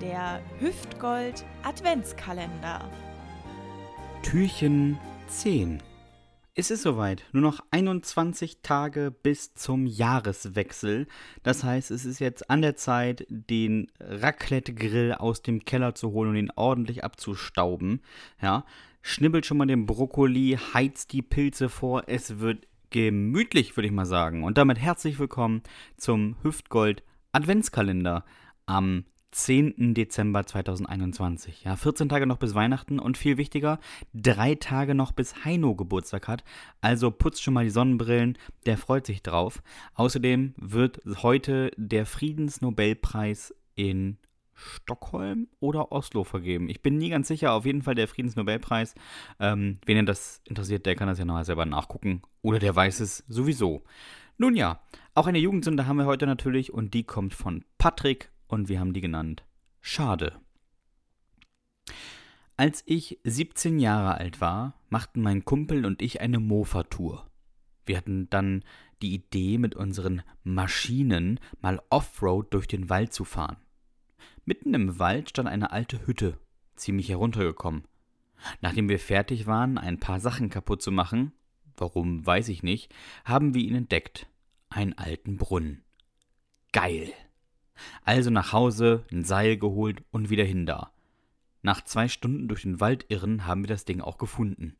der Hüftgold Adventskalender. Türchen 10. Es ist soweit. Nur noch 21 Tage bis zum Jahreswechsel. Das heißt, es ist jetzt an der Zeit, den Raclette-Grill aus dem Keller zu holen und ihn ordentlich abzustauben. Ja, schnibbelt schon mal den Brokkoli, heizt die Pilze vor. Es wird gemütlich, würde ich mal sagen. Und damit herzlich willkommen zum Hüftgold Adventskalender am 10. Dezember 2021. Ja, 14 Tage noch bis Weihnachten und viel wichtiger, drei Tage noch bis Heino Geburtstag hat. Also putzt schon mal die Sonnenbrillen, der freut sich drauf. Außerdem wird heute der Friedensnobelpreis in Stockholm oder Oslo vergeben. Ich bin nie ganz sicher, auf jeden Fall der Friedensnobelpreis. Ähm, wen das interessiert, der kann das ja nachher selber nachgucken. Oder der weiß es sowieso. Nun ja, auch eine Jugendsünde haben wir heute natürlich und die kommt von Patrick und wir haben die genannt Schade. Als ich 17 Jahre alt war, machten mein Kumpel und ich eine Mofa-Tour. Wir hatten dann die Idee, mit unseren Maschinen mal Offroad durch den Wald zu fahren. Mitten im Wald stand eine alte Hütte, ziemlich heruntergekommen. Nachdem wir fertig waren, ein paar Sachen kaputt zu machen, warum weiß ich nicht, haben wir ihn entdeckt. Einen alten Brunnen. Geil. Also nach Hause, ein Seil geholt und wieder hin da. Nach zwei Stunden durch den Wald irren haben wir das Ding auch gefunden.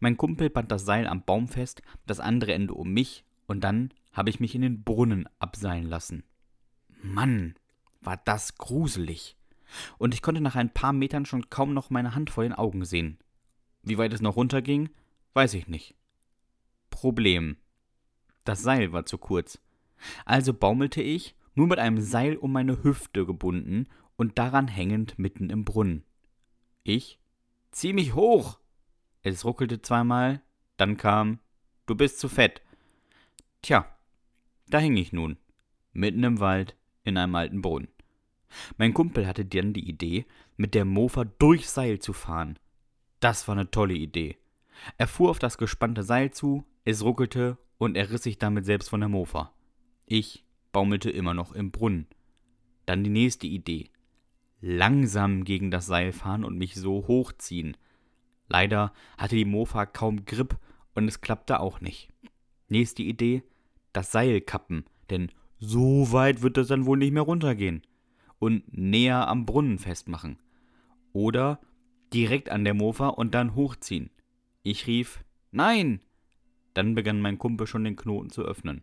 Mein Kumpel band das Seil am Baum fest, das andere Ende um mich, und dann habe ich mich in den Brunnen abseilen lassen. Mann, war das gruselig. Und ich konnte nach ein paar Metern schon kaum noch meine Hand vor den Augen sehen. Wie weit es noch runterging, weiß ich nicht. Problem. Das Seil war zu kurz. Also baumelte ich nur mit einem Seil um meine Hüfte gebunden und daran hängend mitten im Brunnen. Ich? Zieh mich hoch! Es ruckelte zweimal, dann kam, du bist zu fett. Tja, da hing ich nun, mitten im Wald, in einem alten Brunnen. Mein Kumpel hatte dann die Idee, mit der Mofa durchs Seil zu fahren. Das war eine tolle Idee. Er fuhr auf das gespannte Seil zu, es ruckelte und er riss sich damit selbst von der Mofa. Ich baumelte immer noch im Brunnen. Dann die nächste Idee. Langsam gegen das Seil fahren und mich so hochziehen. Leider hatte die Mofa kaum Grip und es klappte auch nicht. Nächste Idee. Das Seil kappen, denn so weit wird es dann wohl nicht mehr runtergehen. Und näher am Brunnen festmachen. Oder direkt an der Mofa und dann hochziehen. Ich rief Nein. Dann begann mein Kumpel schon den Knoten zu öffnen.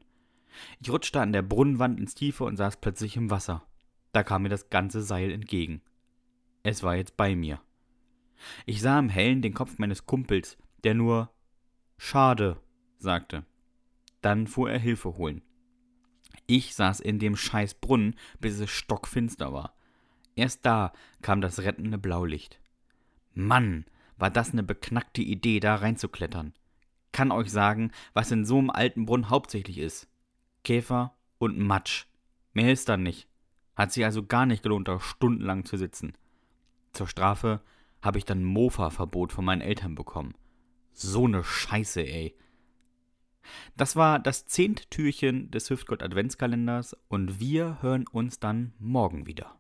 Ich rutschte an der Brunnenwand ins Tiefe und saß plötzlich im Wasser. Da kam mir das ganze Seil entgegen. Es war jetzt bei mir. Ich sah im Hellen den Kopf meines Kumpels, der nur Schade sagte. Dann fuhr er Hilfe holen. Ich saß in dem scheiß Brunnen, bis es stockfinster war. Erst da kam das rettende Blaulicht. Mann, war das eine beknackte Idee, da reinzuklettern. Kann euch sagen, was in so einem alten Brunnen hauptsächlich ist. Käfer und Matsch. Mehr ist da nicht. Hat sich also gar nicht gelohnt, da stundenlang zu sitzen. Zur Strafe habe ich dann Mofa-Verbot von meinen Eltern bekommen. So ne Scheiße, ey. Das war das zehnte Türchen des Hüftgott Adventskalenders und wir hören uns dann morgen wieder.